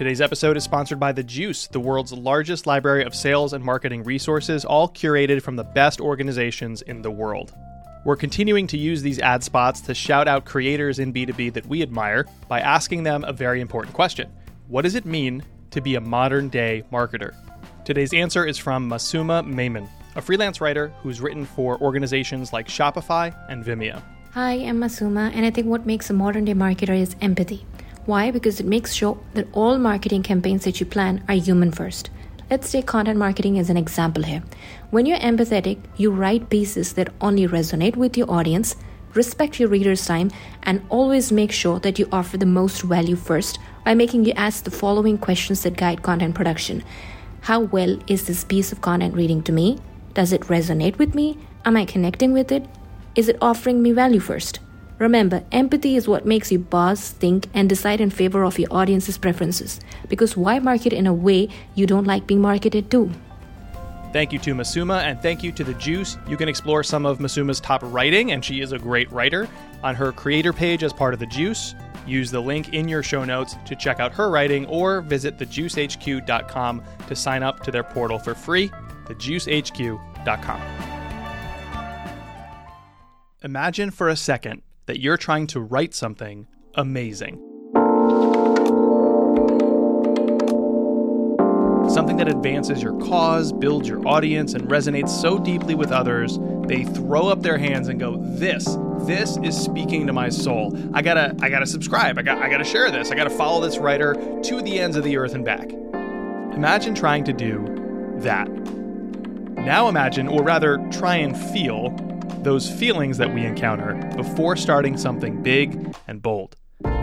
Today's episode is sponsored by The Juice, the world's largest library of sales and marketing resources, all curated from the best organizations in the world. We're continuing to use these ad spots to shout out creators in B2B that we admire by asking them a very important question What does it mean to be a modern day marketer? Today's answer is from Masooma Memon, a freelance writer who's written for organizations like Shopify and Vimeo. Hi, I'm Masooma, and I think what makes a modern day marketer is empathy. Why? Because it makes sure that all marketing campaigns that you plan are human first. Let's take content marketing as an example here. When you're empathetic, you write pieces that only resonate with your audience, respect your reader's time, and always make sure that you offer the most value first by making you ask the following questions that guide content production. How well is this piece of content reading to me? Does it resonate with me? Am I connecting with it? Is it offering me value first? Remember, empathy is what makes you boss, think, and decide in favor of your audience's preferences. Because why market in a way you don't like being marketed to? Thank you to Masooma and thank you to The Juice. You can explore some of Masooma's top writing, and she is a great writer, on her creator page as part of The Juice. Use the link in your show notes to check out her writing or visit thejuicehq.com to sign up to their portal for free. Thejuicehq.com. Imagine for a second that you're trying to write something amazing. Something that advances your cause, builds your audience, and resonates so deeply with others, they throw up their hands and go, This, this is speaking to my soul. I gotta, I gotta subscribe. I got I gotta share this. I gotta follow this writer to the ends of the earth and back. Imagine trying to do that. Now imagine, or rather try and feel those feelings that we encounter before starting something big and bold.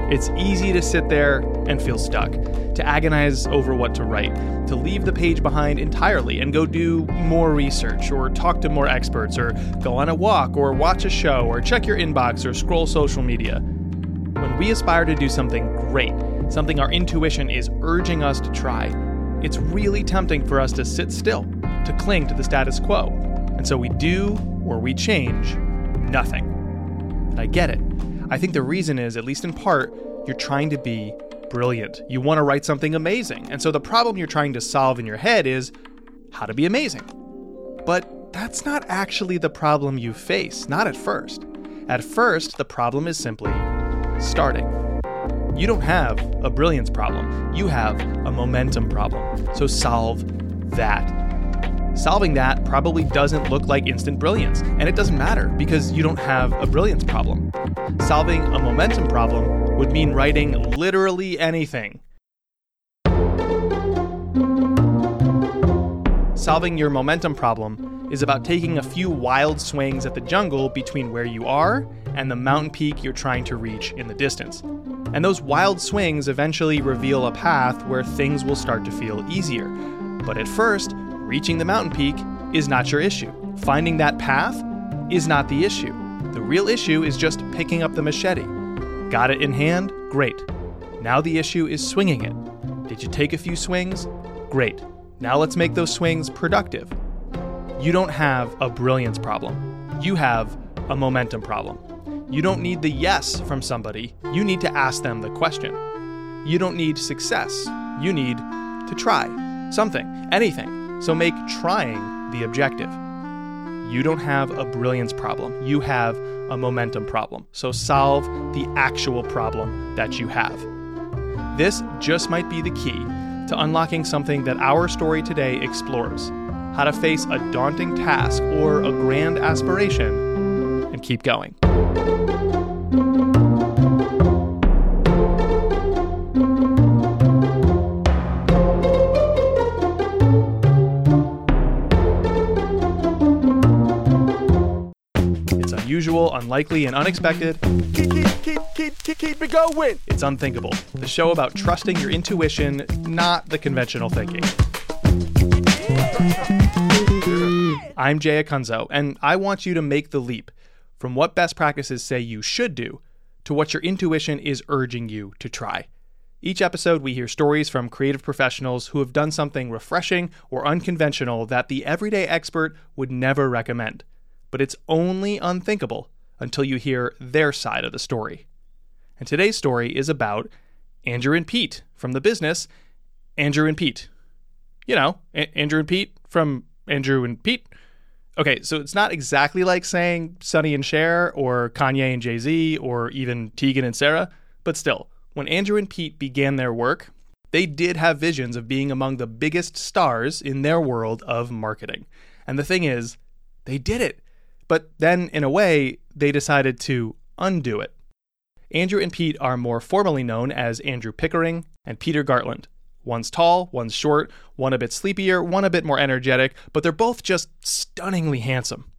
It's easy to sit there and feel stuck, to agonize over what to write, to leave the page behind entirely and go do more research, or talk to more experts, or go on a walk, or watch a show, or check your inbox, or scroll social media. When we aspire to do something great, something our intuition is urging us to try, it's really tempting for us to sit still, to cling to the status quo. And so we do or we change nothing. And I get it. I think the reason is, at least in part, you're trying to be brilliant. You want to write something amazing. And so the problem you're trying to solve in your head is how to be amazing. But that's not actually the problem you face, not at first. At first, the problem is simply starting. You don't have a brilliance problem, you have a momentum problem. So solve that. Solving that probably doesn't look like instant brilliance, and it doesn't matter because you don't have a brilliance problem. Solving a momentum problem would mean writing literally anything. Solving your momentum problem is about taking a few wild swings at the jungle between where you are and the mountain peak you're trying to reach in the distance. And those wild swings eventually reveal a path where things will start to feel easier. But at first, reaching the mountain peak is not your issue. Finding that path is not the issue. The real issue is just picking up the machete. Got it in hand? Great. Now the issue is swinging it. Did you take a few swings? Great. Now let's make those swings productive. You don't have a brilliance problem. You have a momentum problem. You don't need the yes from somebody, you need to ask them the question. You don't need success, you need to try something, anything. So make trying the objective. You don't have a brilliance problem, you have a momentum problem. So solve the actual problem that you have. This just might be the key to unlocking something that our story today explores how to face a daunting task or a grand aspiration and keep going. Unusual, unlikely, and unexpected. Keep, keep, keep, keep, it going. It's Unthinkable, the show about trusting your intuition, not the conventional thinking. I'm Jay Acunzo, and I want you to make the leap from what best practices say you should do to what your intuition is urging you to try. Each episode, we hear stories from creative professionals who have done something refreshing or unconventional that the everyday expert would never recommend. But it's only unthinkable until you hear their side of the story. And today's story is about Andrew and Pete from the business Andrew and Pete. You know, A- Andrew and Pete from Andrew and Pete. Okay, so it's not exactly like saying Sonny and Cher or Kanye and Jay Z or even Tegan and Sara, but still, when Andrew and Pete began their work, they did have visions of being among the biggest stars in their world of marketing. And the thing is, they did it. But then, in a way, they decided to undo it. Andrew and Pete are more formally known as Andrew Pickering and Peter Gartland. One's tall, one's short, one a bit sleepier, one a bit more energetic, but they're both just stunningly handsome.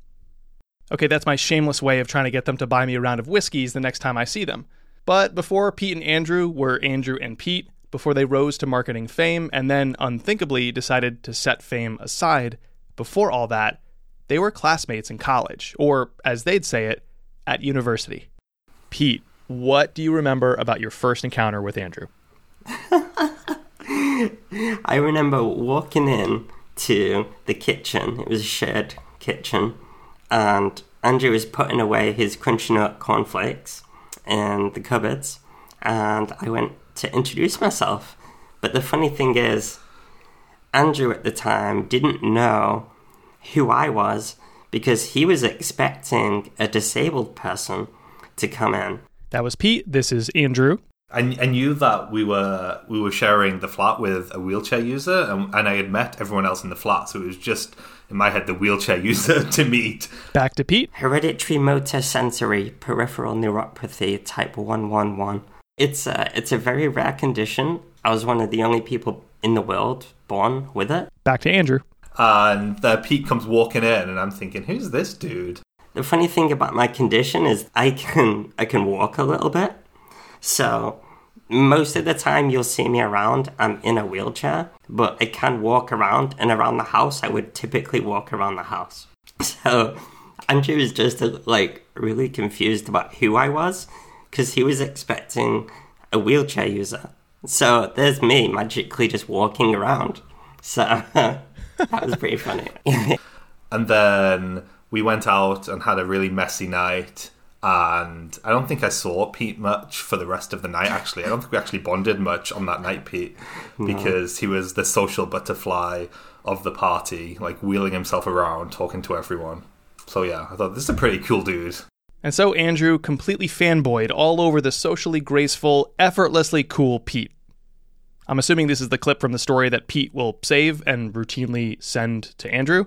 Okay, that's my shameless way of trying to get them to buy me a round of whiskeys the next time I see them. But before Pete and Andrew were Andrew and Pete, before they rose to marketing fame and then unthinkably decided to set fame aside, before all that, they were classmates in college, or as they'd say it, at university. Pete, what do you remember about your first encounter with Andrew? I remember walking in to the kitchen. It was a shared kitchen, and Andrew was putting away his crunchy nut cornflakes in the cupboards, and I went to introduce myself. But the funny thing is, Andrew at the time didn't know who I was because he was expecting a disabled person to come in. That was Pete. This is Andrew. I, I knew that we were we were sharing the flat with a wheelchair user, and, and I had met everyone else in the flat, so it was just in my head the wheelchair user to meet. Back to Pete. Hereditary motor sensory peripheral neuropathy type 111. It's a, it's a very rare condition. I was one of the only people in the world born with it. Back to Andrew. And Pete comes walking in, and I'm thinking, who's this dude? The funny thing about my condition is I can I can walk a little bit. So most of the time you'll see me around, I'm in a wheelchair, but I can walk around and around the house I would typically walk around the house. So Andrew was just like really confused about who I was because he was expecting a wheelchair user. So there's me magically just walking around. So that was pretty funny. And then we went out and had a really messy night. And I don't think I saw Pete much for the rest of the night, actually. I don't think we actually bonded much on that night, Pete, because he was the social butterfly of the party, like wheeling himself around, talking to everyone. So, yeah, I thought this is a pretty cool dude. And so Andrew completely fanboyed all over the socially graceful, effortlessly cool Pete. I'm assuming this is the clip from the story that Pete will save and routinely send to Andrew.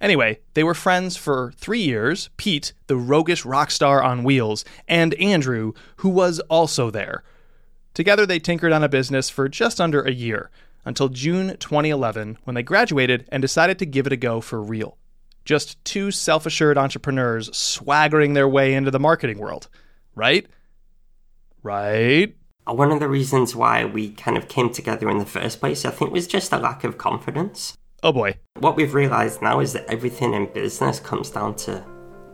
Anyway, they were friends for three years Pete, the roguish rock star on wheels, and Andrew, who was also there. Together, they tinkered on a business for just under a year, until June 2011, when they graduated and decided to give it a go for real. Just two self assured entrepreneurs swaggering their way into the marketing world. Right? Right? Uh, one of the reasons why we kind of came together in the first place, I think, was just a lack of confidence. Oh boy. What we've realized now is that everything in business comes down to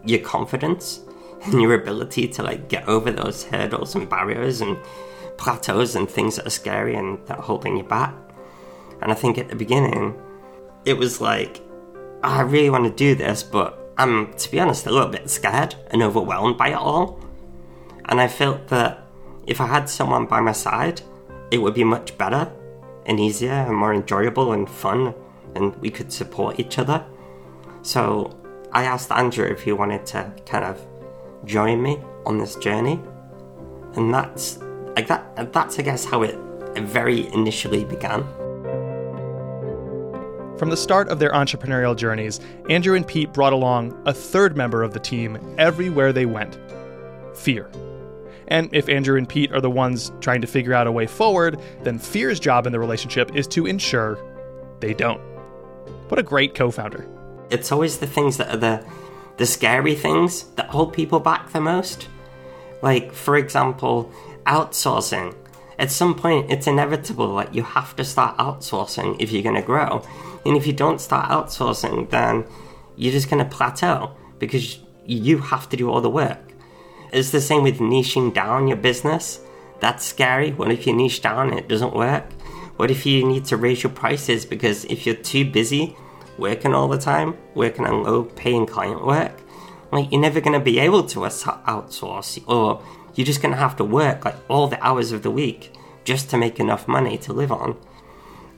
your confidence and your ability to like get over those hurdles and barriers and plateaus and things that are scary and that are holding you back. And I think at the beginning, it was like, "Oh, I really want to do this, but I'm, to be honest, a little bit scared and overwhelmed by it all. And I felt that if I had someone by my side, it would be much better and easier and more enjoyable and fun, and we could support each other. So I asked Andrew if he wanted to kind of join me on this journey, and that's like that. That's I guess how it very initially began. From the start of their entrepreneurial journeys, Andrew and Pete brought along a third member of the team everywhere they went fear. And if Andrew and Pete are the ones trying to figure out a way forward, then fear's job in the relationship is to ensure they don't. What a great co founder. It's always the things that are the the scary things that hold people back the most. Like, for example, outsourcing. At some point, it's inevitable. Like, you have to start outsourcing if you're going to grow. And if you don't start outsourcing, then you're just going to plateau because you have to do all the work. It's the same with niching down your business. That's scary. What if you niche down and it doesn't work? What if you need to raise your prices because if you're too busy working all the time, working on low paying client work, like you're never going to be able to outsource or you're just going to have to work like all the hours of the week just to make enough money to live on.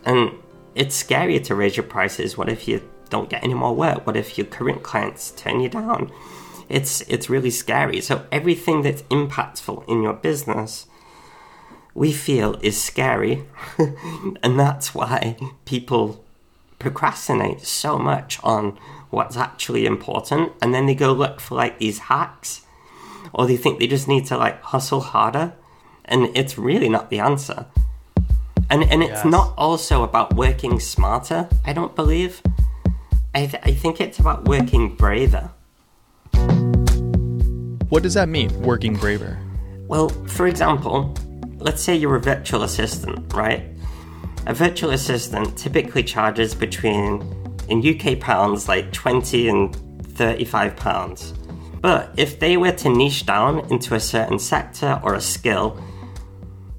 And it's scarier to raise your prices. What if you don't get any more work? What if your current clients turn you down? It's it's really scary. So everything that's impactful in your business we feel is scary. and that's why people procrastinate so much on what's actually important and then they go look for like these hacks or they think they just need to like hustle harder and it's really not the answer and and it's Yes. not also about working smarter i don't believe I, th- I think it's about working braver What does that mean, working braver? Well, for example, let's say you're a virtual assistant, right? A virtual assistant typically charges between, in UK pounds, like 20 and 35 pounds. But if they were to niche down into a certain sector or a skill,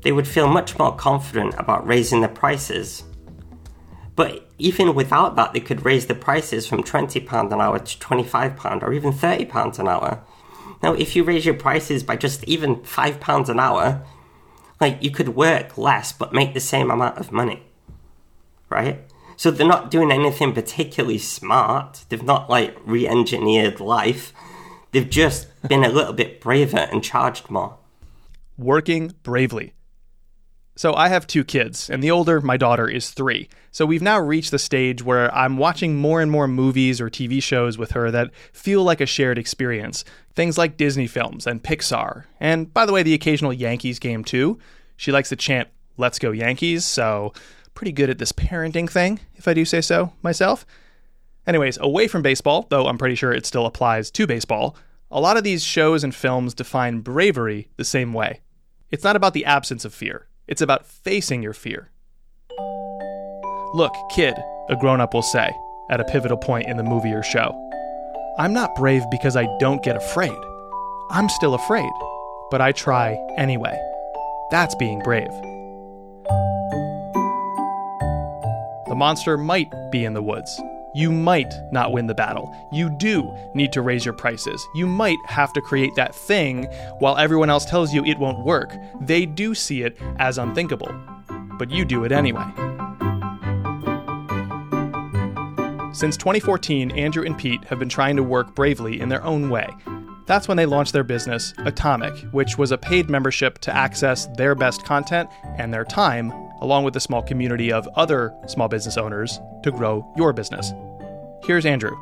they would feel much more confident about raising the prices. But even without that, they could raise the prices from £20 an hour to £25 or even £30 an hour. Now, if you raise your prices by just even £5 an hour, like you could work less but make the same amount of money. Right? So they're not doing anything particularly smart. They've not like re engineered life. They've just been a little bit braver and charged more. working bravely. So I have two kids, and the older, my daughter, is three. So we've now reached the stage where I'm watching more and more movies or TV shows with her that feel like a shared experience. Things like Disney films and Pixar. And by the way, the occasional Yankees game too. She likes to chant, Let's go Yankees, so pretty good at this parenting thing, if I do say so myself. Anyways, away from baseball, though I'm pretty sure it still applies to baseball, a lot of these shows and films define bravery the same way. It's not about the absence of fear, it's about facing your fear. Look, kid, a grown up will say, at a pivotal point in the movie or show. I'm not brave because I don't get afraid. I'm still afraid, but I try anyway. That's being brave. The monster might be in the woods. You might not win the battle. You do need to raise your prices. You might have to create that thing while everyone else tells you it won't work. They do see it as unthinkable, but you do it anyway. Since 2014, Andrew and Pete have been trying to work bravely in their own way. That's when they launched their business, Atomic, which was a paid membership to access their best content and their time, along with a small community of other small business owners, to grow your business. Here's Andrew.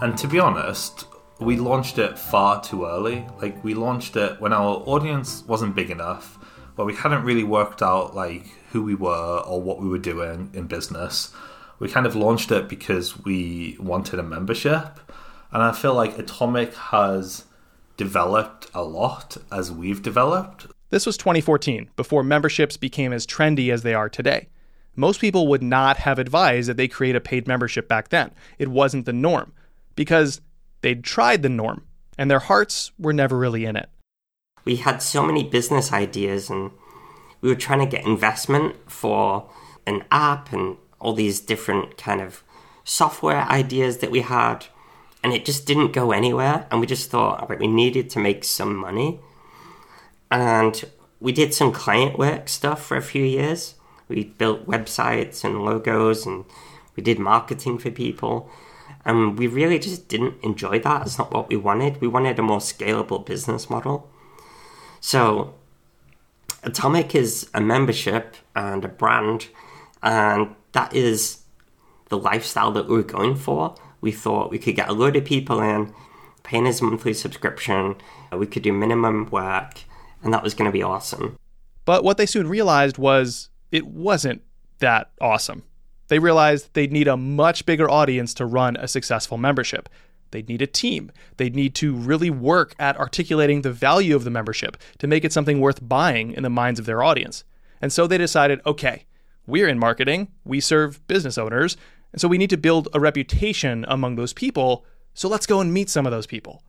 And to be honest, we launched it far too early. Like we launched it when our audience wasn't big enough, where we hadn't really worked out like who we were or what we were doing in business. We kind of launched it because we wanted a membership. And I feel like Atomic has developed a lot as we've developed. This was 2014, before memberships became as trendy as they are today. Most people would not have advised that they create a paid membership back then. It wasn't the norm because they'd tried the norm and their hearts were never really in it. We had so many business ideas and we were trying to get investment for an app and all these different kind of software ideas that we had and it just didn't go anywhere and we just thought right, we needed to make some money and we did some client work stuff for a few years. We built websites and logos and we did marketing for people. And we really just didn't enjoy that. It's not what we wanted. We wanted a more scalable business model. So atomic is a membership and a brand and that is the lifestyle that we were going for. We thought we could get a load of people in paying us a monthly subscription. We could do minimum work and that was going to be awesome But what they soon realized was it wasn't that awesome. They realized they'd need a much bigger audience to run a successful membership. They'd need a team. They'd need to really work at articulating the value of the membership to make it something worth buying in the minds of their audience. And so they decided okay, we're in marketing, we serve business owners, and so we need to build a reputation among those people. So let's go and meet some of those people.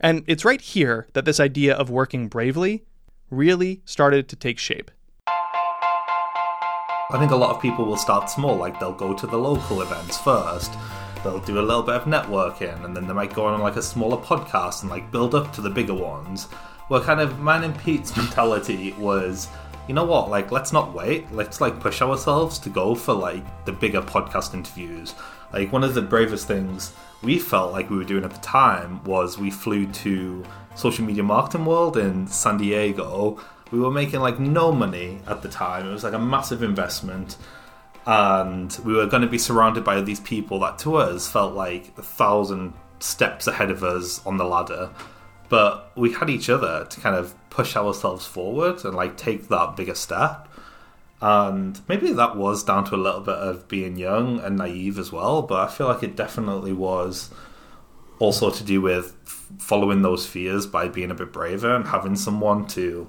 And it's right here that this idea of working bravely really started to take shape. I think a lot of people will start small, like they'll go to the local events first. They'll do a little bit of networking, and then they might go on like a smaller podcast and like build up to the bigger ones. Where kind of mine and Pete's mentality was, you know what, like let's not wait. Let's like push ourselves to go for like the bigger podcast interviews. Like one of the bravest things we felt like we were doing at the time was we flew to Social Media Marketing World in San Diego. We were making like no money at the time. It was like a massive investment and we were going to be surrounded by these people that to us felt like a thousand steps ahead of us on the ladder but we had each other to kind of push ourselves forward and like take that bigger step and maybe that was down to a little bit of being young and naive as well but i feel like it definitely was also to do with following those fears by being a bit braver and having someone to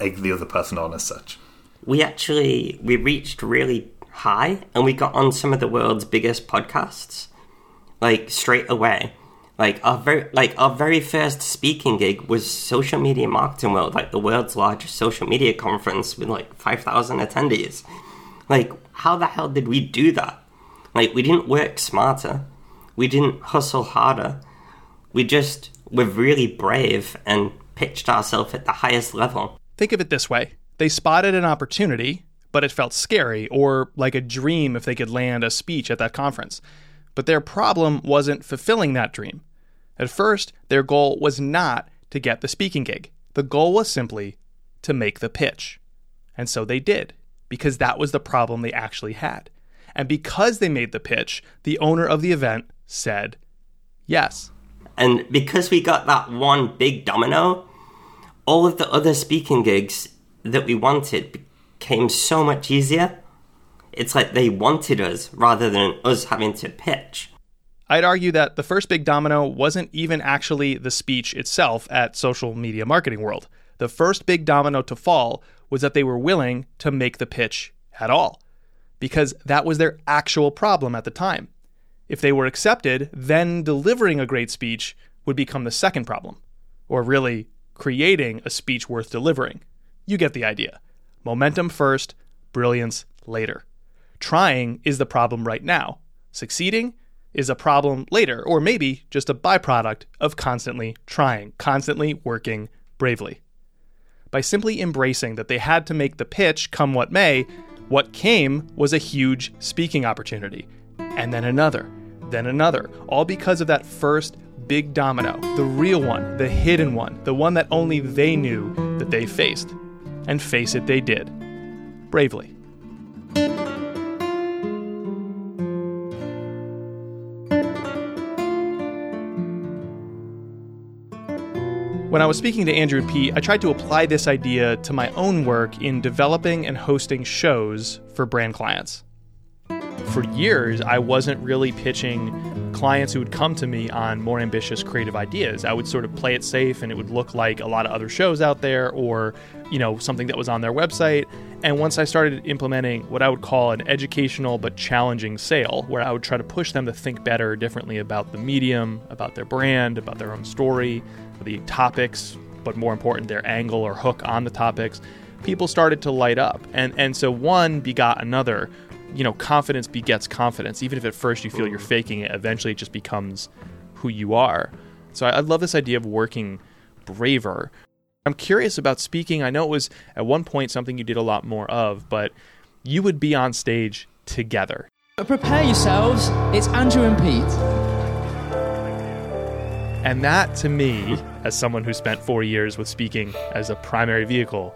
egg the other person on as such. We actually we reached really high and we got on some of the world's biggest podcasts like straight away. Like our very like our very first speaking gig was social media marketing world like the world's largest social media conference with like 5000 attendees. Like how the hell did we do that? Like we didn't work smarter. We didn't hustle harder we just were really brave and pitched ourselves at the highest level Think of it this way they spotted an opportunity, but it felt scary or like a dream if they could land a speech at that conference. But their problem wasn't fulfilling that dream. At first, their goal was not to get the speaking gig. The goal was simply to make the pitch. And so they did, because that was the problem they actually had. And because they made the pitch, the owner of the event said yes. And because we got that one big domino, all of the other speaking gigs that we wanted became so much easier. It's like they wanted us rather than us having to pitch. I'd argue that the first big domino wasn't even actually the speech itself at Social Media Marketing World. The first big domino to fall was that they were willing to make the pitch at all, because that was their actual problem at the time. If they were accepted, then delivering a great speech would become the second problem, or really creating a speech worth delivering. You get the idea. Momentum first, brilliance later. Trying is the problem right now. Succeeding is a problem later, or maybe just a byproduct of constantly trying, constantly working bravely. By simply embracing that they had to make the pitch come what may, what came was a huge speaking opportunity, and then another, then another, all because of that first big domino, the real one, the hidden one, the one that only they knew that they faced. And face it, they did. Bravely. When I was speaking to Andrew P., I tried to apply this idea to my own work in developing and hosting shows for brand clients. For years, I wasn't really pitching clients who would come to me on more ambitious creative ideas. I would sort of play it safe and it would look like a lot of other shows out there or, you know, something that was on their website. And once I started implementing what I would call an educational but challenging sale, where I would try to push them to think better, differently about the medium, about their brand, about their own story, the topics, but more important, their angle or hook on the topics, people started to light up. And and so one begot another. You know, confidence begets confidence. Even if at first you feel you're faking it, eventually it just becomes who you are. So I, I love this idea of working braver. I'm curious about speaking. I know it was at one point something you did a lot more of, but you would be on stage together. Prepare yourselves. It's Andrew and Pete. And that, to me, as someone who spent four years with speaking as a primary vehicle,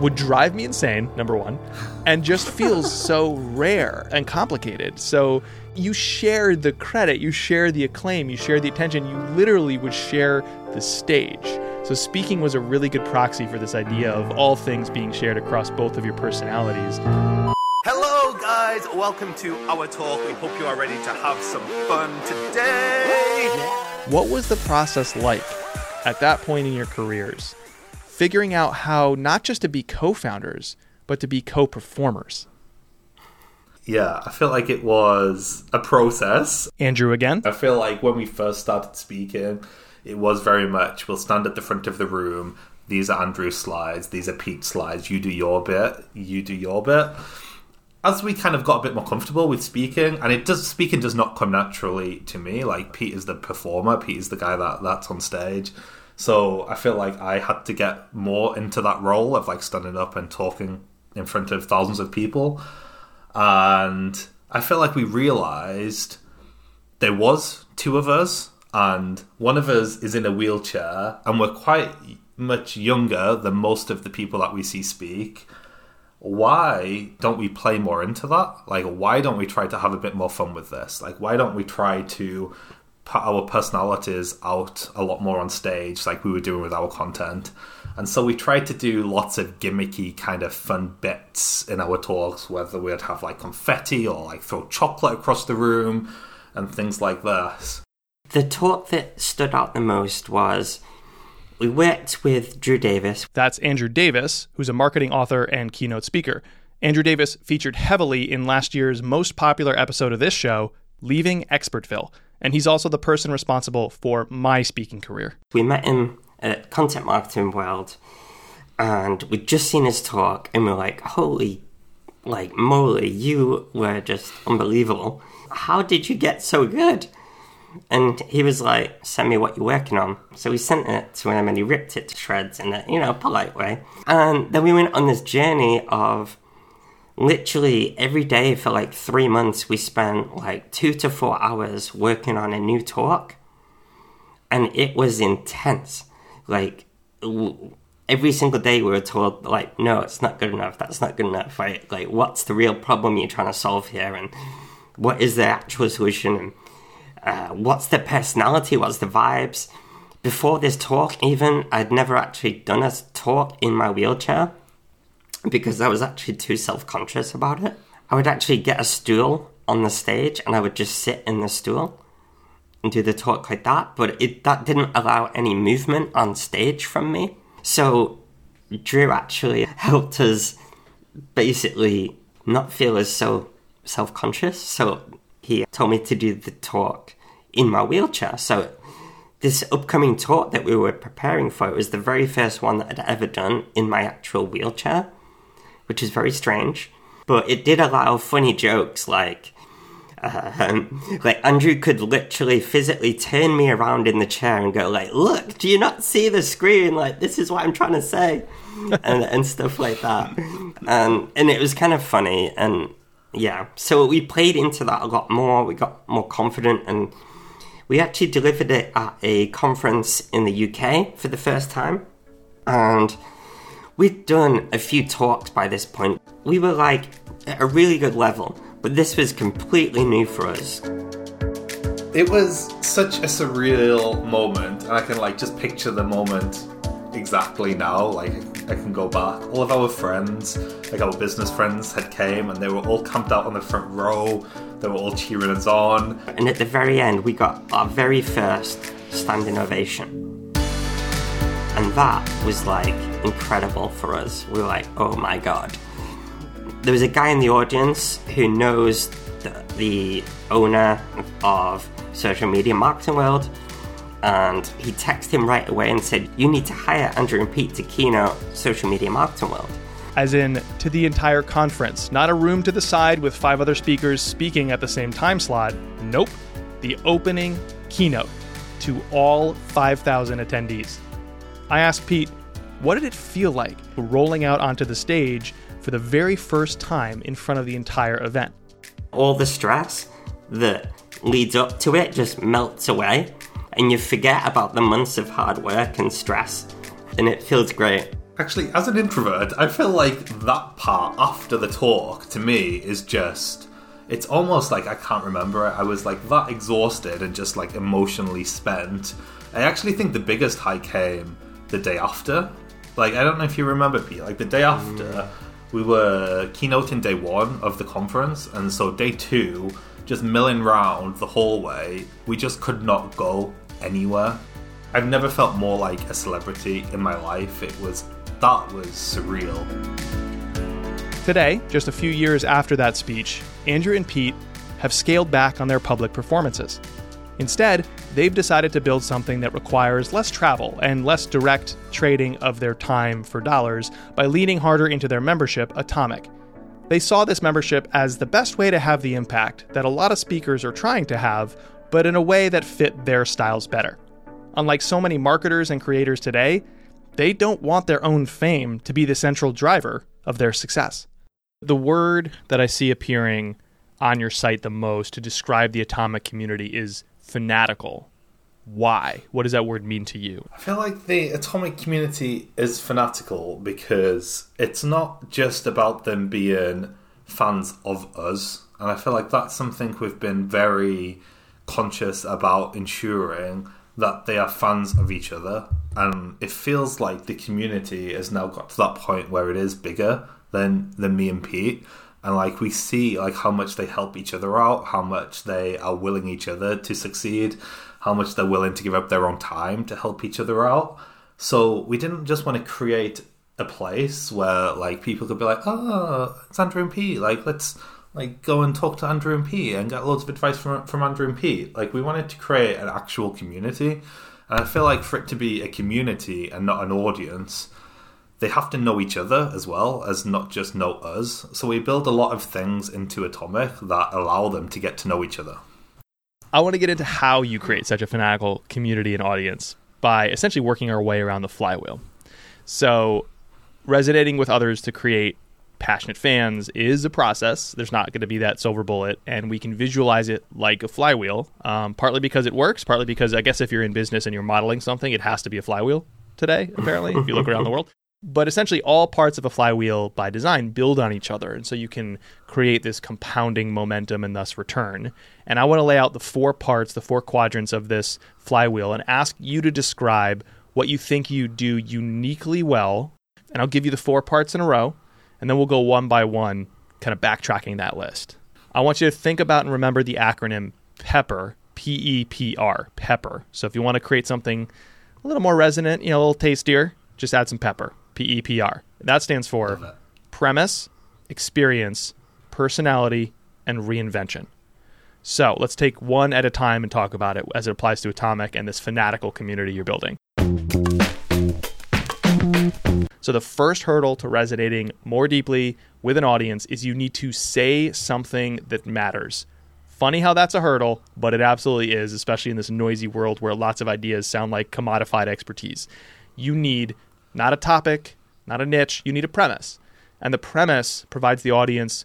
would drive me insane, number one, and just feels so rare and complicated. So you share the credit, you share the acclaim, you share the attention, you literally would share the stage. So speaking was a really good proxy for this idea of all things being shared across both of your personalities. Hello, guys. Welcome to our talk. We hope you are ready to have some fun today. What was the process like at that point in your careers? Figuring out how not just to be co founders, but to be co performers. Yeah, I feel like it was a process. Andrew again. I feel like when we first started speaking, it was very much we'll stand at the front of the room. These are Andrew's slides, these are Pete's slides. You do your bit, you do your bit. As we kind of got a bit more comfortable with speaking, and it does speaking does not come naturally to me. Like Pete is the performer, Pete is the guy that that's on stage. So I feel like I had to get more into that role of like standing up and talking in front of thousands of people. And I feel like we realized there was two of us and one of us is in a wheelchair and we're quite much younger than most of the people that we see speak. Why don't we play more into that? Like why don't we try to have a bit more fun with this? Like why don't we try to our personalities out a lot more on stage like we were doing with our content and so we tried to do lots of gimmicky kind of fun bits in our talks whether we'd have like confetti or like throw chocolate across the room and things like this The talk that stood out the most was we worked with Drew Davis. That's Andrew Davis, who's a marketing author and keynote speaker. Andrew Davis featured heavily in last year's most popular episode of this show, Leaving Expertville, and he's also the person responsible for my speaking career. We met him at Content Marketing World and we'd just seen his talk and we are like, holy, like moly, you were just unbelievable. How did you get so good? And he was like, send me what you're working on. So we sent it to him and he ripped it to shreds in a, you know, polite way. And then we went on this journey of literally every day for like three months, we spent like two to four hours working on a new talk. And it was intense. Like, every single day we were told, like, no, it's not good enough. That's not good enough, right? Like, what's the real problem you're trying to solve here? And what is the actual solution? And uh, what's the personality, what's the vibes. Before this talk, even, I'd never actually done a talk in my wheelchair because I was actually too self conscious about it. I would actually get a stool on the stage and I would just sit in the stool and do the talk like that, but it that didn't allow any movement on stage from me. So Drew actually helped us basically not feel as so self conscious. So he told me to do the talk in my wheelchair. So this upcoming talk that we were preparing for was the very first one that I'd ever done in my actual wheelchair, which is very strange. But it did allow funny jokes like um, like Andrew could literally physically turn me around in the chair and go like, "Look, do you not see the screen? Like this is what I'm trying to say," and and stuff like that. And and it was kind of funny and yeah. So we played into that a lot more. We got more confident and we actually delivered it at a conference in the UK for the first time, and we'd done a few talks by this point. We were like at a really good level, but this was completely new for us. It was such a surreal moment, and I can like just picture the moment exactly now. Like I can go back. All of our friends, like our business friends, had came, and they were all camped out on the front row. They were all cheering us on. And at the very end, we got our very first standing ovation. And that was like incredible for us. We were like, oh my god. There was a guy in the audience who knows the, the owner of Social Media Marketing World, and he texted him right away and said, You need to hire Andrew and Pete to keynote Social Media Marketing World. As in, to the entire conference, not a room to the side with five other speakers speaking at the same time slot. Nope. The opening keynote to all 5,000 attendees. I asked Pete, what did it feel like rolling out onto the stage for the very first time in front of the entire event? All the stress that leads up to it just melts away, and you forget about the months of hard work and stress, and it feels great. Actually, as an introvert, I feel like that part after the talk to me is just. It's almost like I can't remember it. I was like that exhausted and just like emotionally spent. I actually think the biggest high came the day after. Like, I don't know if you remember, Pete. Like, the day after, mm. we were keynoting day one of the conference, and so day two, just milling round the hallway, we just could not go anywhere. I've never felt more like a celebrity in my life. It was that was surreal. Today, just a few years after that speech, Andrew and Pete have scaled back on their public performances. Instead, they've decided to build something that requires less travel and less direct trading of their time for dollars by leaning harder into their membership, Atomic. They saw this membership as the best way to have the impact that a lot of speakers are trying to have, but in a way that fit their styles better. Unlike so many marketers and creators today, they don't want their own fame to be the central driver of their success. The word that I see appearing on your site the most to describe the atomic community is fanatical. Why? What does that word mean to you? I feel like the atomic community is fanatical because it's not just about them being fans of us. And I feel like that's something we've been very conscious about ensuring that they are fans of each other. And it feels like the community has now got to that point where it is bigger than, than me and Pete. And like we see like how much they help each other out, how much they are willing each other to succeed, how much they're willing to give up their own time to help each other out. So we didn't just want to create a place where like people could be like, oh, it's Andrew and Pete. Like let's like go and talk to Andrew and Pete and get loads of advice from from Andrew and Pete. Like we wanted to create an actual community, and I feel like for it to be a community and not an audience, they have to know each other as well as not just know us. So we build a lot of things into Atomic that allow them to get to know each other. I want to get into how you create such a fanatical community and audience by essentially working our way around the flywheel. So, resonating with others to create passionate fans is a process. There's not going to be that silver bullet, and we can visualize it like a flywheel. Um, partly because it works, partly because I guess if you're in business and you're modeling something, it has to be a flywheel today. Apparently, if you look around the world. But essentially, all parts of a flywheel by design build on each other, and so you can create this compounding momentum and thus return. And I want to lay out the four parts, the four quadrants of this flywheel, and ask you to describe what you think you do uniquely well. And I'll give you the four parts in a row and then we'll go one by one, kind of backtracking that list. I want you to think about and remember the acronym PEPPER, P E P R, PEPPER. So if you want to create something a little more resonant, you know, a little tastier, just add some pepper, P E P R. That stands for premise, experience, personality, and reinvention. So let's take one at a time and talk about it as it applies to Atomic and this fanatical community you're building. So, the first hurdle to resonating more deeply with an audience is you need to say something that matters. Funny how that's a hurdle, but it absolutely is, especially in this noisy world where lots of ideas sound like commodified expertise. You need not a topic, not a niche, you need a premise. And the premise provides the audience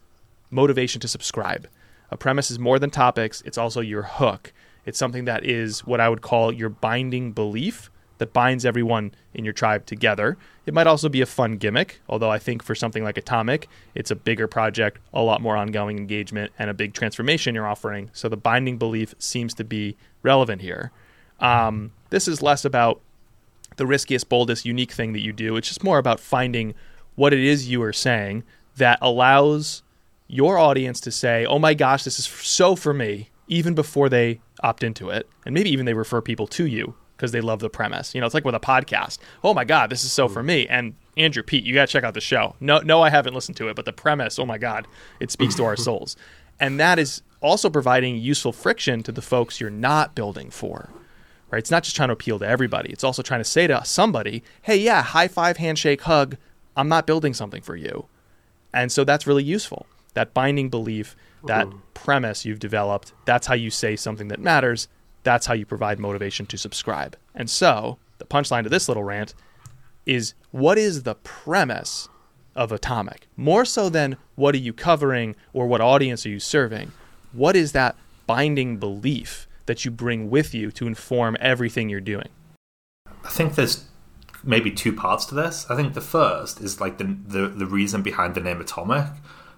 motivation to subscribe. A premise is more than topics, it's also your hook. It's something that is what I would call your binding belief that binds everyone in your tribe together. It might also be a fun gimmick, although I think for something like Atomic, it's a bigger project, a lot more ongoing engagement, and a big transformation you're offering. So the binding belief seems to be relevant here. Um, this is less about the riskiest, boldest, unique thing that you do. It's just more about finding what it is you are saying that allows your audience to say, oh my gosh, this is so for me, even before they opt into it. And maybe even they refer people to you because they love the premise. You know, it's like with a podcast. Oh my god, this is so for me. And Andrew Pete, you got to check out the show. No, no, I haven't listened to it, but the premise. Oh my god, it speaks to our souls, and that is also providing useful friction to the folks you're not building for. Right? It's not just trying to appeal to everybody. It's also trying to say to somebody, "Hey, yeah, high five, handshake, hug. I'm not building something for you," and so that's really useful. That binding belief, that mm-hmm. premise you've developed. That's how you say something that matters that's how you provide motivation to subscribe. And so, the punchline to this little rant is what is the premise of Atomic? More so than what are you covering or what audience are you serving? What is that binding belief that you bring with you to inform everything you're doing? I think there's maybe two parts to this. I think the first is like the the, the reason behind the name Atomic.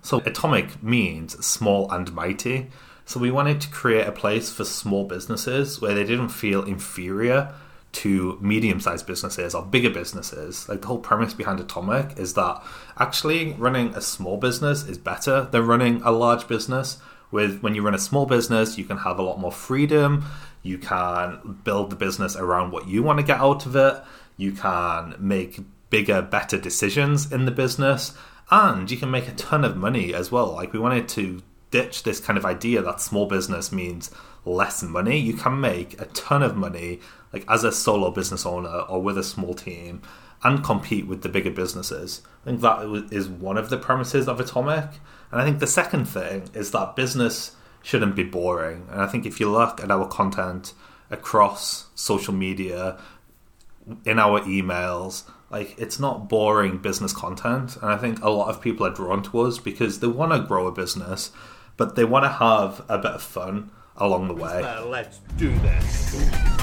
So atomic means small and mighty. So we wanted to create a place for small businesses where they didn't feel inferior to medium sized businesses or bigger businesses. Like the whole premise behind Atomic is that actually running a small business is better than running a large business. With when you run a small business, you can have a lot more freedom. You can build the business around what you want to get out of it. You can make bigger, better decisions in the business. And you can make a ton of money as well. Like we wanted to ditch this kind of idea that small business means less money. You can make a ton of money, like as a solo business owner or with a small team, and compete with the bigger businesses. I think that is one of the premises of Atomic. And I think the second thing is that business shouldn't be boring. And I think if you look at our content across social media, in our emails. Like it's not boring business content, and I think a lot of people are drawn to us because they want to grow a business, but they want to have a bit of fun along the way. Let's do this.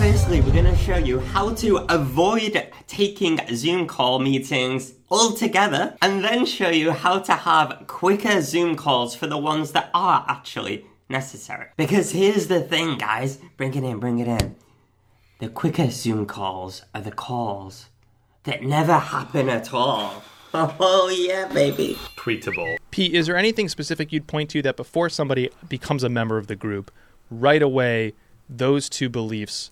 Firstly, we're going to show you how to avoid taking Zoom call meetings altogether, and then show you how to have quicker Zoom calls for the ones that are actually necessary. Because here's the thing, guys bring it in, bring it in. The quicker Zoom calls are the calls that never happen at all. Oh, yeah, baby. Tweetable. Pete, is there anything specific you'd point to that before somebody becomes a member of the group, right away those two beliefs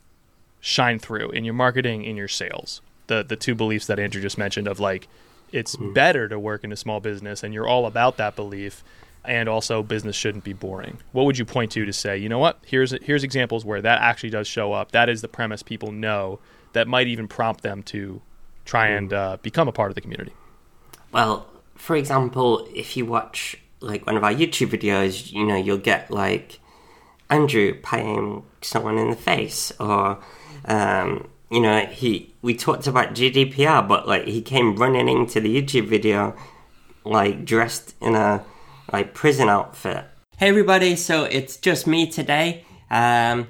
shine through in your marketing, in your sales? The the two beliefs that Andrew just mentioned of like it's better to work in a small business and you're all about that belief and also business shouldn't be boring. What would you point to to say, you know what? Here's here's examples where that actually does show up. That is the premise people know that might even prompt them to try and uh, become a part of the community. Well, for example, if you watch like one of our YouTube videos, you know, you'll get like Andrew paying someone in the face, or um, you know, he we talked about GDPR, but like he came running into the YouTube video like dressed in a like prison outfit. Hey everybody, so it's just me today. Um,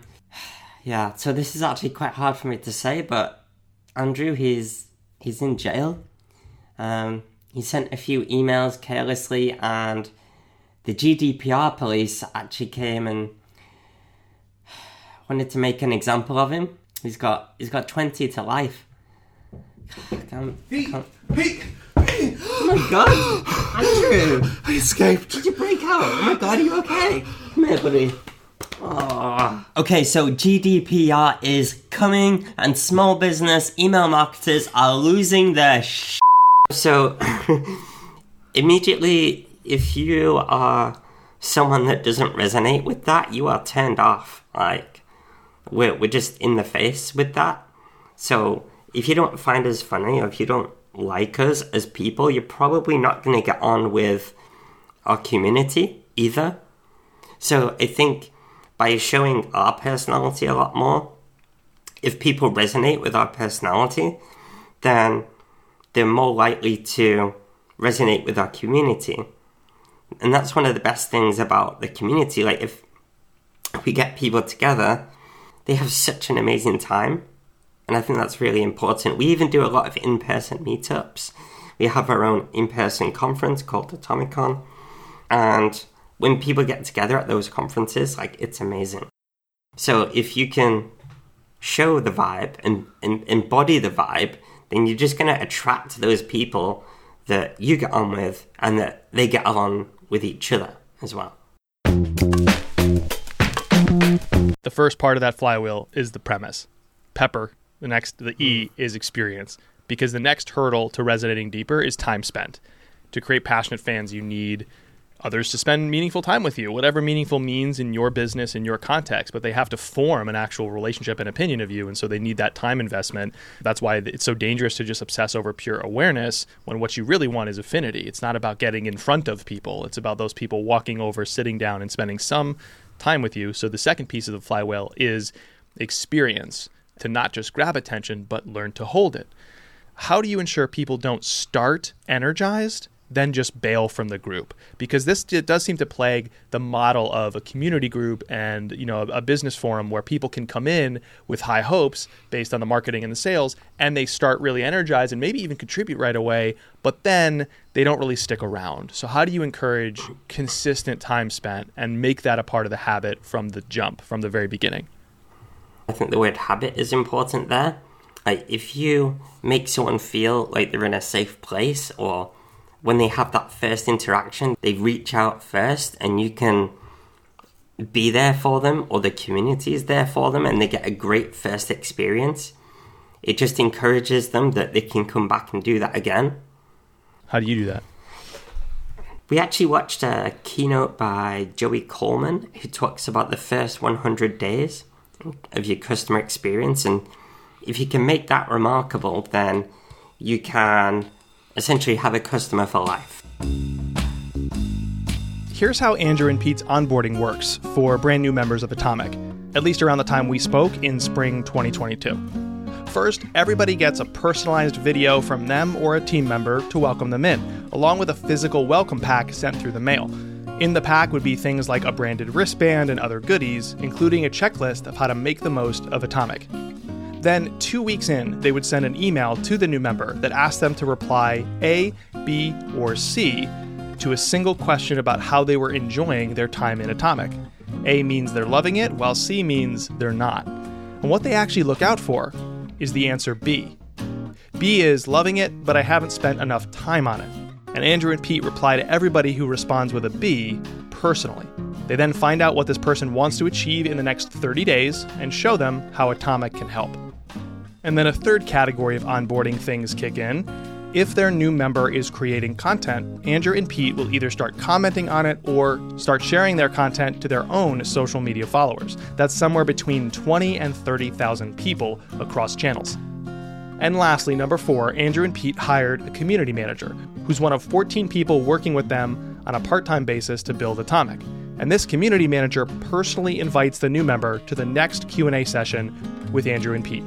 yeah, so this is actually quite hard for me to say, but Andrew, he's he's in jail. Um, he sent a few emails carelessly, and the GDPR police actually came and wanted to make an example of him. He's got he's got twenty to life. Damn, Pete, Pete, Pete, Oh my god, Andrew! I escaped. Did you break out? Oh my god, are you okay? Come here, buddy. Aw. Okay, so GDPR is coming, and small business email marketers are losing their sh. So, immediately, if you are someone that doesn't resonate with that, you are turned off. Like, we're, we're just in the face with that. So, if you don't find us funny, or if you don't like us as people, you're probably not going to get on with our community either. So I think by showing our personality a lot more, if people resonate with our personality, then they're more likely to resonate with our community. And that's one of the best things about the community. Like if we get people together, they have such an amazing time. And I think that's really important. We even do a lot of in person meetups. We have our own in person conference called Atomicon. And when people get together at those conferences, like it's amazing. So if you can show the vibe and, and embody the vibe, then you're just going to attract those people that you get on with and that they get along with each other as well. The first part of that flywheel is the premise. Pepper, the next, the E hmm. is experience. Because the next hurdle to resonating deeper is time spent. To create passionate fans, you need others to spend meaningful time with you, whatever meaningful means in your business, in your context, but they have to form an actual relationship and opinion of you. And so they need that time investment. That's why it's so dangerous to just obsess over pure awareness when what you really want is affinity. It's not about getting in front of people, it's about those people walking over, sitting down, and spending some time with you. So the second piece of the flywheel is experience to not just grab attention, but learn to hold it. How do you ensure people don't start energized, then just bail from the group? Because this it does seem to plague the model of a community group and you know a, a business forum where people can come in with high hopes based on the marketing and the sales, and they start really energized and maybe even contribute right away, but then they don't really stick around. So how do you encourage consistent time spent and make that a part of the habit from the jump, from the very beginning? I think the word habit is important there. Like, if you make someone feel like they're in a safe place, or when they have that first interaction, they reach out first, and you can be there for them, or the community is there for them, and they get a great first experience, it just encourages them that they can come back and do that again. How do you do that? We actually watched a keynote by Joey Coleman who talks about the first 100 days of your customer experience. And if you can make that remarkable, then you can essentially have a customer for life. Here's how Andrew and Pete's onboarding works for brand new members of Atomic. at least around the time we spoke in spring 2022. First, everybody gets a personalized video from them or a team member to welcome them in, along with a physical welcome pack sent through the mail. In the pack would be things like a branded wristband and other goodies, including a checklist of how to make the most of Atomic. Then, two weeks in, they would send an email to the new member that asked them to reply A, B, or C to a single question about how they were enjoying their time in Atomic. A means they're loving it, while C means they're not. And what they actually look out for is the answer B. B is loving it, but I haven't spent enough time on it. And Andrew and Pete reply to everybody who responds with a B personally. They then find out what this person wants to achieve in the next 30 days and show them how Atomic can help. And then a third category of onboarding things kick in. If their new member is creating content, Andrew and Pete will either start commenting on it or start sharing their content to their own social media followers. That's somewhere between 20 and 30,000 people across channels. And lastly, number four, Andrew and Pete hired a community manager, who's one of 14 people working with them on a part-time basis to build Atomic. And this community manager personally invites the new member to the next Q&A session with Andrew and Pete.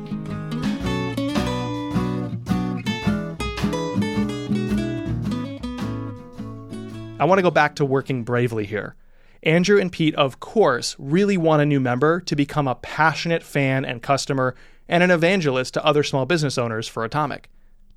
I want to go back to working bravely here. Andrew and Pete, of course, really want a new member to become a passionate fan and customer and an evangelist to other small business owners for Atomic.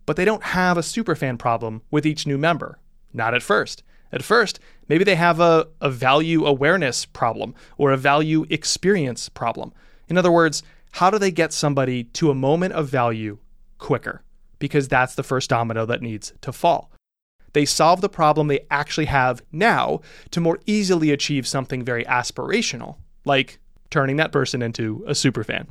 But they don't have a superfan problem with each new member. Not at first. At first, maybe they have a, a value awareness problem or a value experience problem. In other words, how do they get somebody to a moment of value quicker? Because that's the first domino that needs to fall. They solve the problem they actually have now to more easily achieve something very aspirational, like turning that person into a superfan.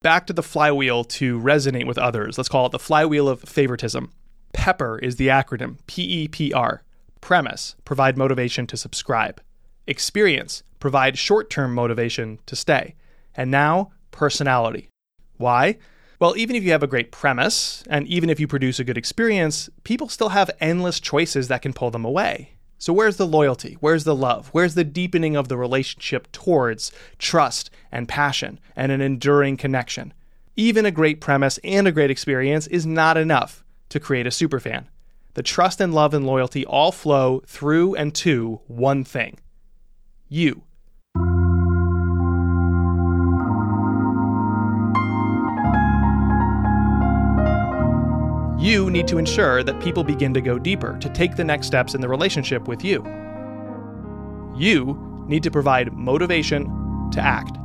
Back to the flywheel to resonate with others. Let's call it the flywheel of favoritism. PEPPER is the acronym P E P R. Premise, provide motivation to subscribe. Experience, provide short term motivation to stay. And now, personality. Why? Well, even if you have a great premise, and even if you produce a good experience, people still have endless choices that can pull them away. So, where's the loyalty? Where's the love? Where's the deepening of the relationship towards trust and passion and an enduring connection? Even a great premise and a great experience is not enough to create a superfan. The trust and love and loyalty all flow through and to one thing you. You need to ensure that people begin to go deeper, to take the next steps in the relationship with you. You need to provide motivation to act.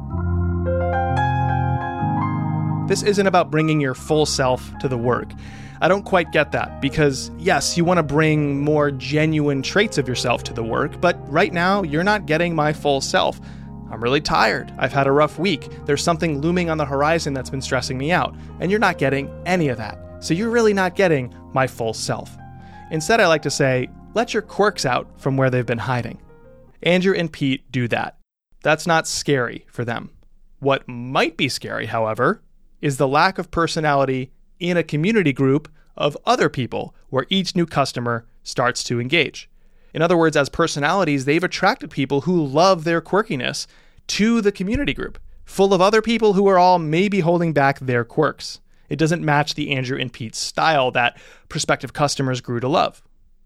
This isn't about bringing your full self to the work. I don't quite get that because, yes, you want to bring more genuine traits of yourself to the work, but right now you're not getting my full self. I'm really tired. I've had a rough week. There's something looming on the horizon that's been stressing me out, and you're not getting any of that. So you're really not getting my full self. Instead, I like to say, let your quirks out from where they've been hiding. Andrew and Pete do that. That's not scary for them. What might be scary, however, is the lack of personality in a community group of other people where each new customer starts to engage. In other words, as personalities, they've attracted people who love their quirkiness to the community group, full of other people who are all maybe holding back their quirks. It doesn't match the Andrew and Pete style that prospective customers grew to love.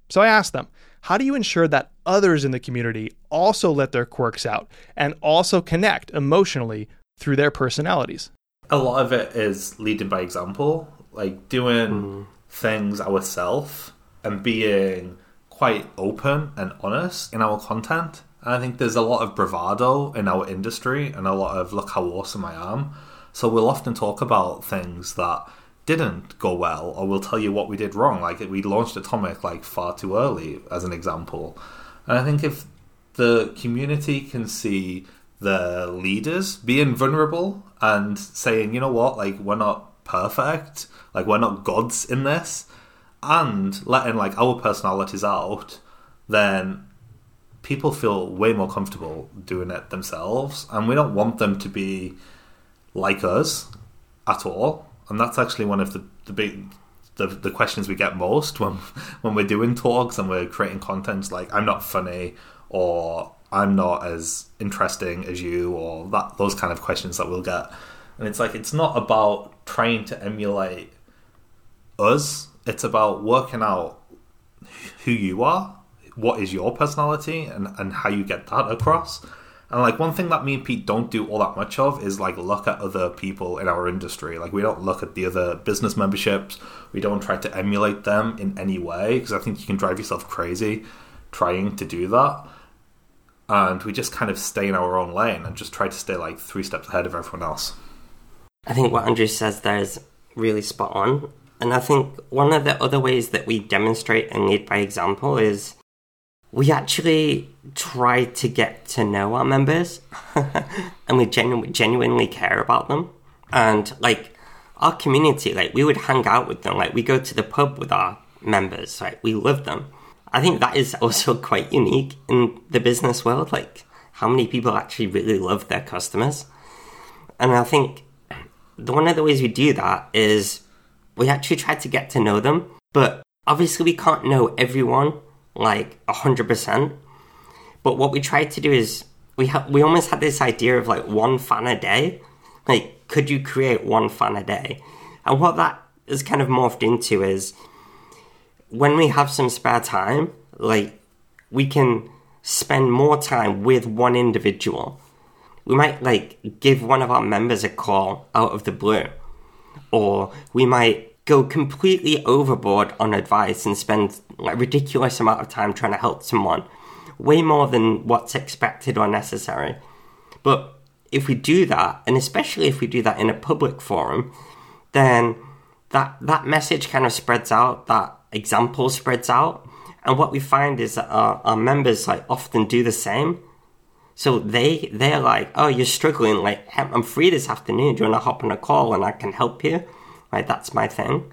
So I asked them, how do you ensure that others in the community also let their quirks out and also connect emotionally through their personalities? A lot of it is leading by example, like doing mm. things ourselves and being quite open and honest in our content. And I think there's a lot of bravado in our industry and a lot of look how awesome I am. So we'll often talk about things that didn't go well, or we'll tell you what we did wrong. Like we launched Atomic like far too early, as an example. And I think if the community can see the leaders being vulnerable and saying, you know what, like we're not perfect, like we're not gods in this, and letting like our personalities out, then people feel way more comfortable doing it themselves, and we don't want them to be like us at all, and that's actually one of the the big the, the questions we get most when when we're doing talks and we're creating content. Like I'm not funny, or I'm not as interesting as you, or that those kind of questions that we'll get. And it's like it's not about trying to emulate us. It's about working out who you are, what is your personality, and, and how you get that across. And like one thing that me and Pete don't do all that much of is like look at other people in our industry. Like we don't look at the other business memberships. We don't try to emulate them in any way because I think you can drive yourself crazy trying to do that. And we just kind of stay in our own lane and just try to stay like three steps ahead of everyone else. I think what Andrew says there is really spot on. And I think one of the other ways that we demonstrate and lead by example is we actually try to get to know our members and we genu- genuinely care about them. And like our community, like we would hang out with them, like we go to the pub with our members, like we love them. I think that is also quite unique in the business world, like how many people actually really love their customers. And I think the, one of the ways we do that is we actually try to get to know them, but obviously we can't know everyone like 100%. But what we tried to do is we ha- we almost had this idea of like one fan a day. Like, could you create one fan a day? And what that has kind of morphed into is when we have some spare time, like we can spend more time with one individual. We might like give one of our members a call out of the blue, or we might go completely overboard on advice and spend like ridiculous amount of time trying to help someone, way more than what's expected or necessary. But if we do that, and especially if we do that in a public forum, then that that message kind of spreads out, that example spreads out, and what we find is that our, our members like often do the same. So they they're like, oh, you're struggling. Like, I'm free this afternoon. Do you want to hop on a call and I can help you? Right, that's my thing.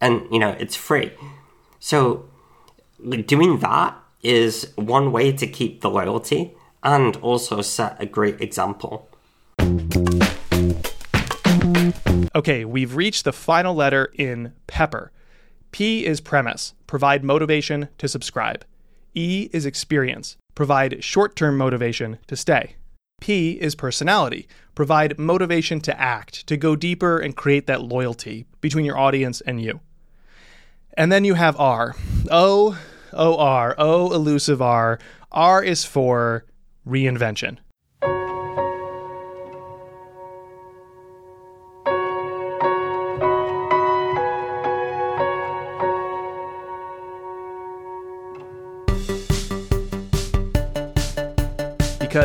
And you know, it's free. So doing that is one way to keep the loyalty and also set a great example. Okay, we've reached the final letter in Pepper. P is premise, provide motivation to subscribe. E is experience, provide short term motivation to stay. P is personality, provide motivation to act, to go deeper and create that loyalty between your audience and you. And then you have R. O, O, R, O, elusive R. R is for reinvention.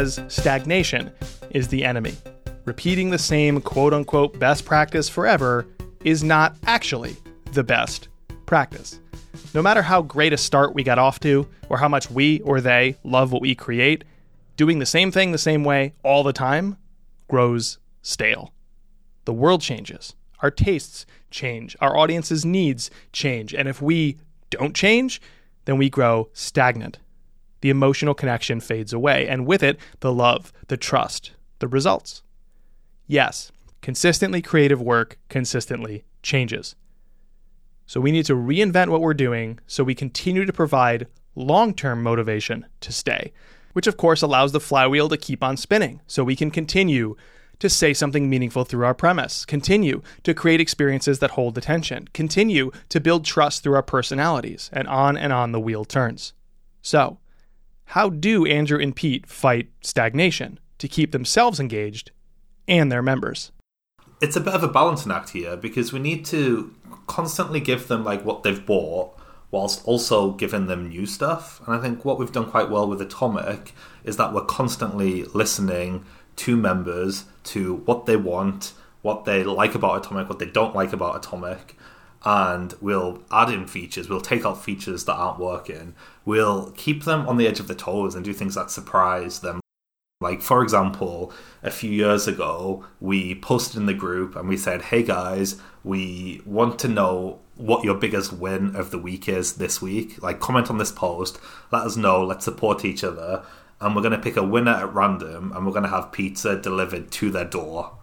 Because stagnation is the enemy. Repeating the same quote unquote best practice forever is not actually the best practice. No matter how great a start we got off to, or how much we or they love what we create, doing the same thing the same way all the time grows stale. The world changes, our tastes change, our audience's needs change, and if we don't change, then we grow stagnant the emotional connection fades away, and with it, the love, the trust, the results. Yes, consistently creative work consistently changes. So we need to reinvent what we're doing so we continue to provide long term motivation to stay, which of course allows the flywheel to keep on spinning so we can continue to say something meaningful through our premise, continue to create experiences that hold attention, continue to build trust through our personalities, and on and on the wheel turns. So, how do Andrew and Pete fight stagnation to keep themselves engaged and their members? It's a bit of a balancing act here because we need to constantly give them like what they've bought whilst also giving them new stuff. And I think what we've done quite well with Atomic is that we're constantly listening to members to what they want, what they like about Atomic, what they don't like about Atomic, and we'll add in features, we'll take out features that aren't working, we'll keep them on the edge of the toes and do things that surprise them. Like, for example, a few years ago, we posted in the group and we said, Hey guys, we want to know what your biggest win of the week is this week. Like, comment on this post, let us know, let's support each other. And we're going to pick a winner at random and we're going to have pizza delivered to their door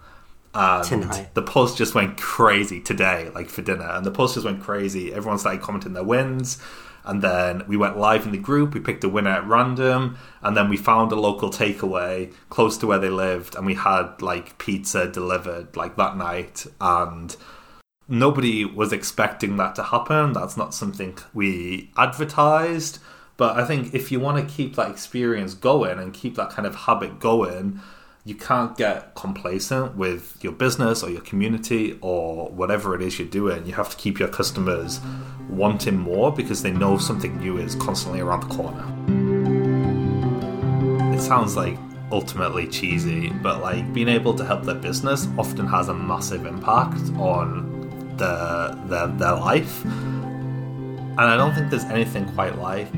and Tonight. the post just went crazy today, like for dinner. And the post just went crazy. Everyone started commenting their wins, And then we went live in the group, we picked a winner at random, and then we found a local takeaway close to where they lived, and we had like pizza delivered like that night. And nobody was expecting that to happen. That's not something we advertised. But I think if you want to keep that experience going and keep that kind of habit going, you can't get complacent with your business or your community or whatever it is you're doing. You have to keep your customers wanting more because they know something new is constantly around the corner. It sounds like ultimately cheesy, but like being able to help their business often has a massive impact on their their, their life. And I don't think there's anything quite like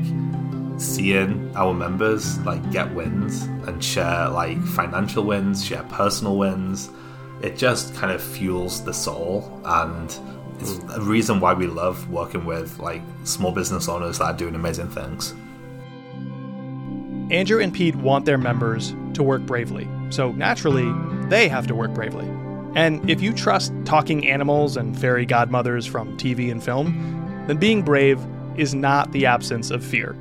seeing our members like get wins and share like financial wins, share personal wins. It just kind of fuels the soul and it's mm. a reason why we love working with like small business owners that are doing amazing things. Andrew and Pete want their members to work bravely, so naturally, they have to work bravely. And if you trust talking animals and fairy godmothers from TV and film, then being brave is not the absence of fear.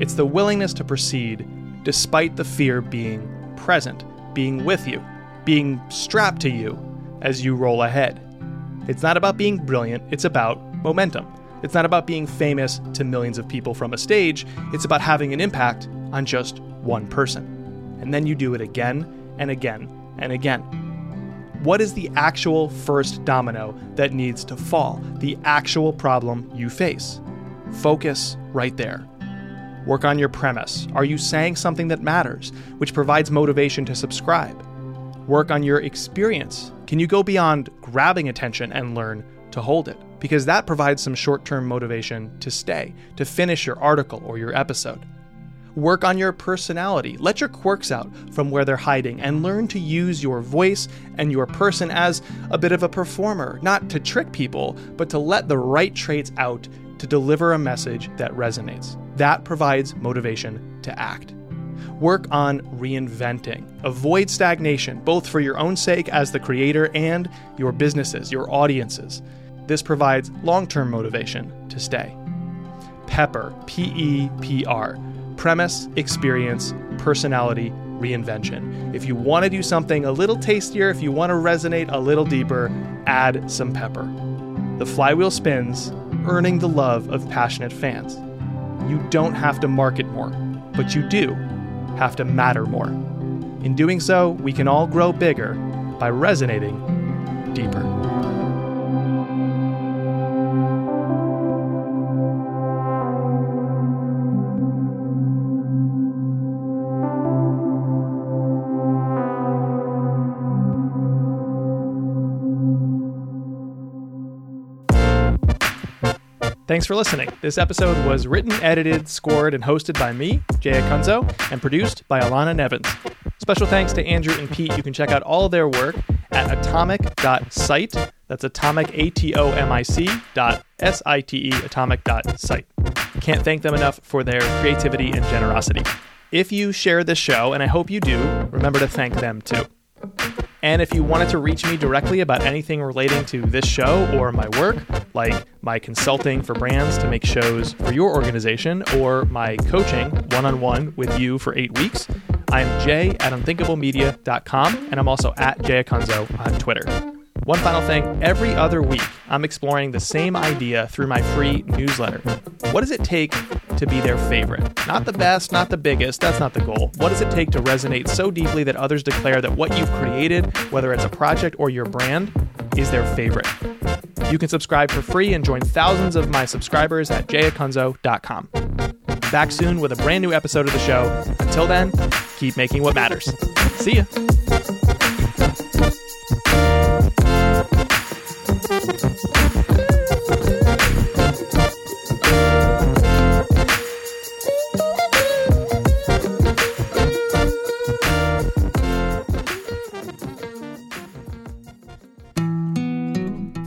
It's the willingness to proceed despite the fear being present, being with you, being strapped to you as you roll ahead. It's not about being brilliant, it's about momentum. It's not about being famous to millions of people from a stage, it's about having an impact on just one person. And then you do it again and again and again. What is the actual first domino that needs to fall? The actual problem you face. Focus right there. Work on your premise. Are you saying something that matters, which provides motivation to subscribe? Work on your experience. Can you go beyond grabbing attention and learn to hold it? Because that provides some short term motivation to stay, to finish your article or your episode. Work on your personality. Let your quirks out from where they're hiding and learn to use your voice and your person as a bit of a performer, not to trick people, but to let the right traits out to deliver a message that resonates. That provides motivation to act. Work on reinventing. Avoid stagnation, both for your own sake as the creator and your businesses, your audiences. This provides long term motivation to stay. Pepper, P E P R. Premise, experience, personality, reinvention. If you want to do something a little tastier, if you want to resonate a little deeper, add some pepper. The flywheel spins, earning the love of passionate fans. You don't have to market more, but you do have to matter more. In doing so, we can all grow bigger by resonating deeper. Thanks for listening. This episode was written, edited, scored, and hosted by me, Jay Acunzo, and produced by Alana Nevins. Special thanks to Andrew and Pete. You can check out all their work at atomic.site. That's atomic, A T O M I C dot S I T E, atomic.site. Can't thank them enough for their creativity and generosity. If you share this show, and I hope you do, remember to thank them too. And if you wanted to reach me directly about anything relating to this show or my work, like my consulting for brands to make shows for your organization or my coaching one on one with you for eight weeks, I'm jay at unthinkablemedia.com and I'm also at jayacunzo on Twitter. One final thing every other week, I'm exploring the same idea through my free newsletter. What does it take to be their favorite? Not the best, not the biggest, that's not the goal. What does it take to resonate so deeply that others declare that what you've created, whether it's a project or your brand, is their favorite? You can subscribe for free and join thousands of my subscribers at jayacunzo.com. Back soon with a brand new episode of the show. Until then, keep making what matters. See ya.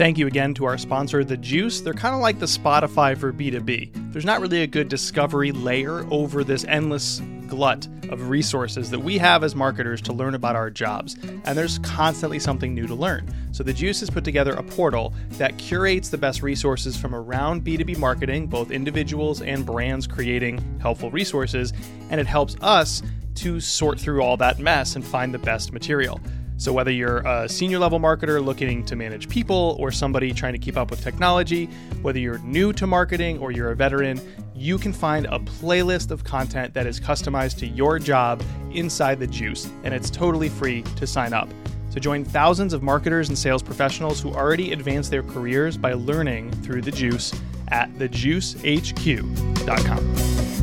Thank you again to our sponsor, The Juice. They're kind of like the Spotify for B2B. there's not really a good discovery layer over this endless glut of resources that we have as marketers to learn about our jobs, and there's constantly something new to learn. So, The Juice has put together a portal that curates the best resources from around B2B marketing, both individuals and brands creating helpful resources, and it helps us to sort through all that mess and find the best material. So, whether you're a senior level marketer looking to manage people or somebody trying to keep up with technology, whether you're new to marketing or you're a veteran, you can find a playlist of content that is customized to your job inside the Juice, and it's totally free to sign up. So, join thousands of marketers and sales professionals who already advance their careers by learning through the Juice at thejuicehq.com.